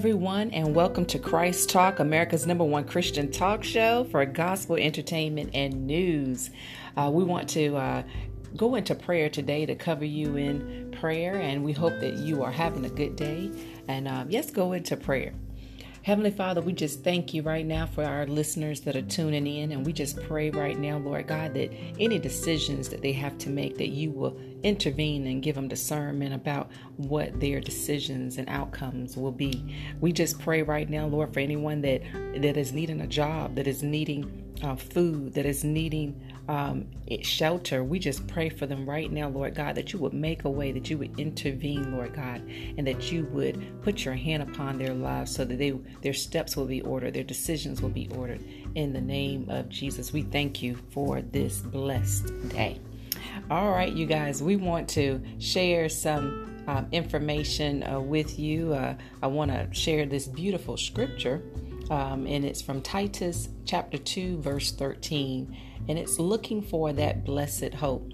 everyone, and welcome to Christ Talk, America's number one Christian talk show for gospel entertainment and news. Uh, we want to uh, go into prayer today to cover you in prayer, and we hope that you are having a good day. And uh, yes, go into prayer. Heavenly Father, we just thank you right now for our listeners that are tuning in. And we just pray right now, Lord God, that any decisions that they have to make, that you will intervene and give them discernment about what their decisions and outcomes will be. We just pray right now, Lord, for anyone that, that is needing a job, that is needing uh, food, that is needing um, shelter. We just pray for them right now, Lord God, that you would make a way, that you would intervene, Lord God, and that you would put your hand upon their lives so that they their steps will be ordered, their decisions will be ordered. In the name of Jesus, we thank you for this blessed day. All right, you guys, we want to share some um, information uh, with you. Uh, I want to share this beautiful scripture um, and it's from Titus chapter 2, verse 13, and it's looking for that blessed hope.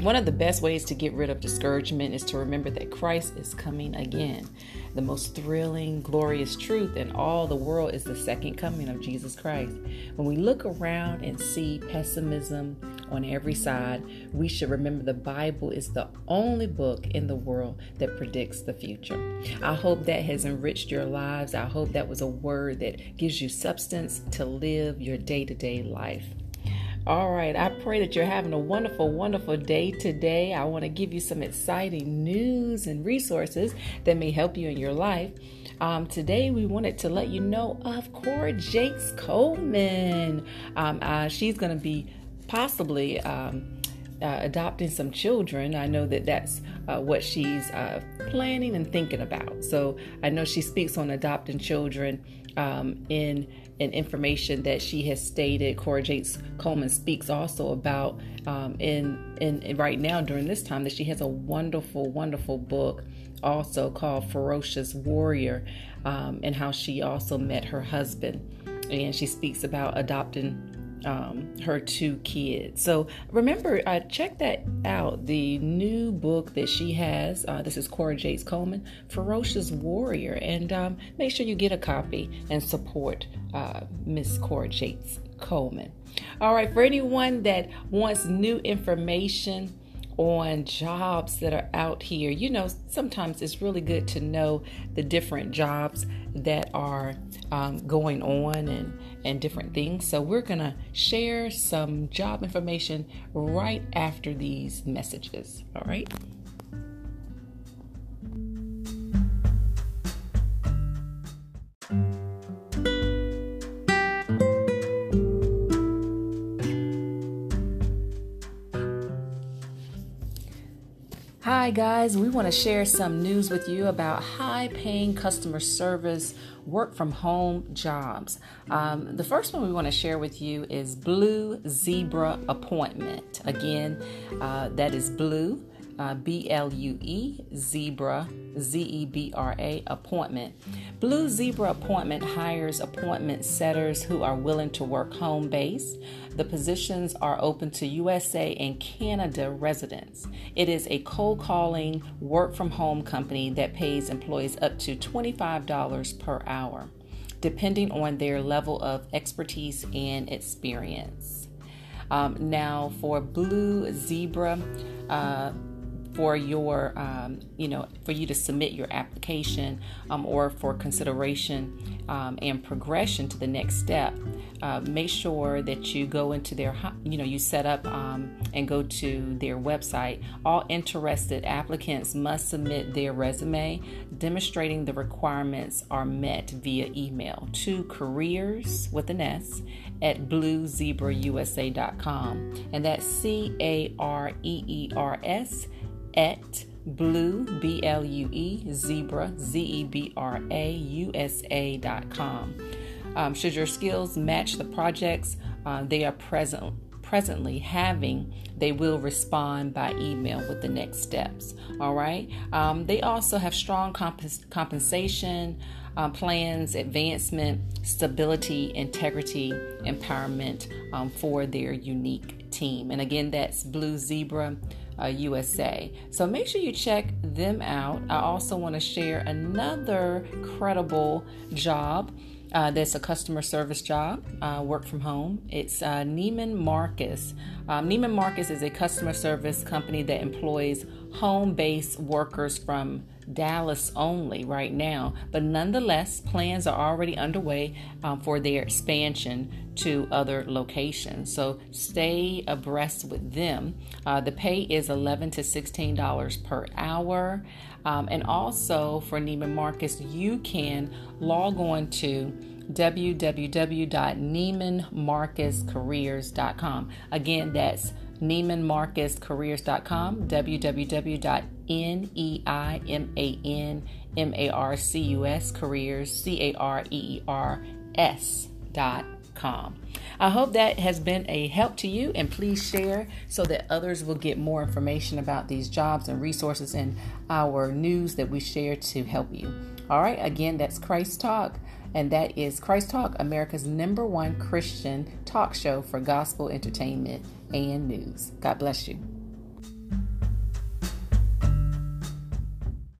One of the best ways to get rid of discouragement is to remember that Christ is coming again. The most thrilling, glorious truth in all the world is the second coming of Jesus Christ. When we look around and see pessimism on every side, we should remember the Bible is the only book in the world that predicts the future. I hope that has enriched your lives. I hope that was a word that gives you substance to live your day to day life. All right, I pray that you're having a wonderful, wonderful day today. I want to give you some exciting news and resources that may help you in your life. Um, today, we wanted to let you know of Cora Jakes Coleman. Um, uh, she's going to be possibly. Um, uh, adopting some children. I know that that's uh, what she's uh, planning and thinking about. So I know she speaks on adopting children um, in and information that she has stated. Cora Jakes Coleman speaks also about um, in, in, in right now during this time that she has a wonderful, wonderful book also called Ferocious Warrior, um, and how she also met her husband. And she speaks about adopting um, her two kids. So remember, uh, check that out. The new book that she has. Uh, this is Cora Jakes Coleman, Ferocious Warrior, and um, make sure you get a copy and support uh, Miss Cora Jakes Coleman. All right, for anyone that wants new information on jobs that are out here. You know, sometimes it's really good to know the different jobs that are um, going on and, and different things. So, we're going to share some job information right after these messages. All right. Hi, guys. We want to share some news with you about high paying customer service work from home jobs. Um, the first one we want to share with you is Blue Zebra Appointment. Again, uh, that is Blue uh, B L U E, Zebra, Z E B R A, appointment. Blue Zebra Appointment hires appointment setters who are willing to work home base. The positions are open to USA and Canada residents. It is a cold calling, work from home company that pays employees up to $25 per hour, depending on their level of expertise and experience. Um, now, for Blue Zebra, uh, for your, um, you know, for you to submit your application um, or for consideration um, and progression to the next step, uh, make sure that you go into their, you know, you set up um, and go to their website. All interested applicants must submit their resume demonstrating the requirements are met via email to careers with an S at bluezebrausa.com. And that's C A R E E R S at blue b l u e zebra z e b r a u s a dot com. Um, should your skills match the projects uh, they are present presently having, they will respond by email with the next steps. All right. Um, they also have strong comp- compensation um, plans, advancement, stability, integrity, empowerment um, for their unique team. And again, that's Blue Zebra uh, USA. So make sure you check them out. I also want to share another credible job. Uh, that's a customer service job, uh, work from home. It's uh, Neiman Marcus. Um, Neiman Marcus is a customer service company that employs home based workers from Dallas only right now, but nonetheless, plans are already underway um, for their expansion to other locations. So stay abreast with them. Uh, the pay is 11 to 16 dollars per hour, um, and also for Neiman Marcus, you can log on to www.neimanmarcuscareers.com. Again, that's neimanmarcuscareers.com, www.n-e-i-m-a-n-m-a-r-c-u-s careers, C-A-R-E-E-R-S dot com. I hope that has been a help to you, and please share so that others will get more information about these jobs and resources in our news that we share to help you. All right, again, that's Christ Talk and that is Christ Talk, America's number one Christian talk show for gospel entertainment and news. God bless you.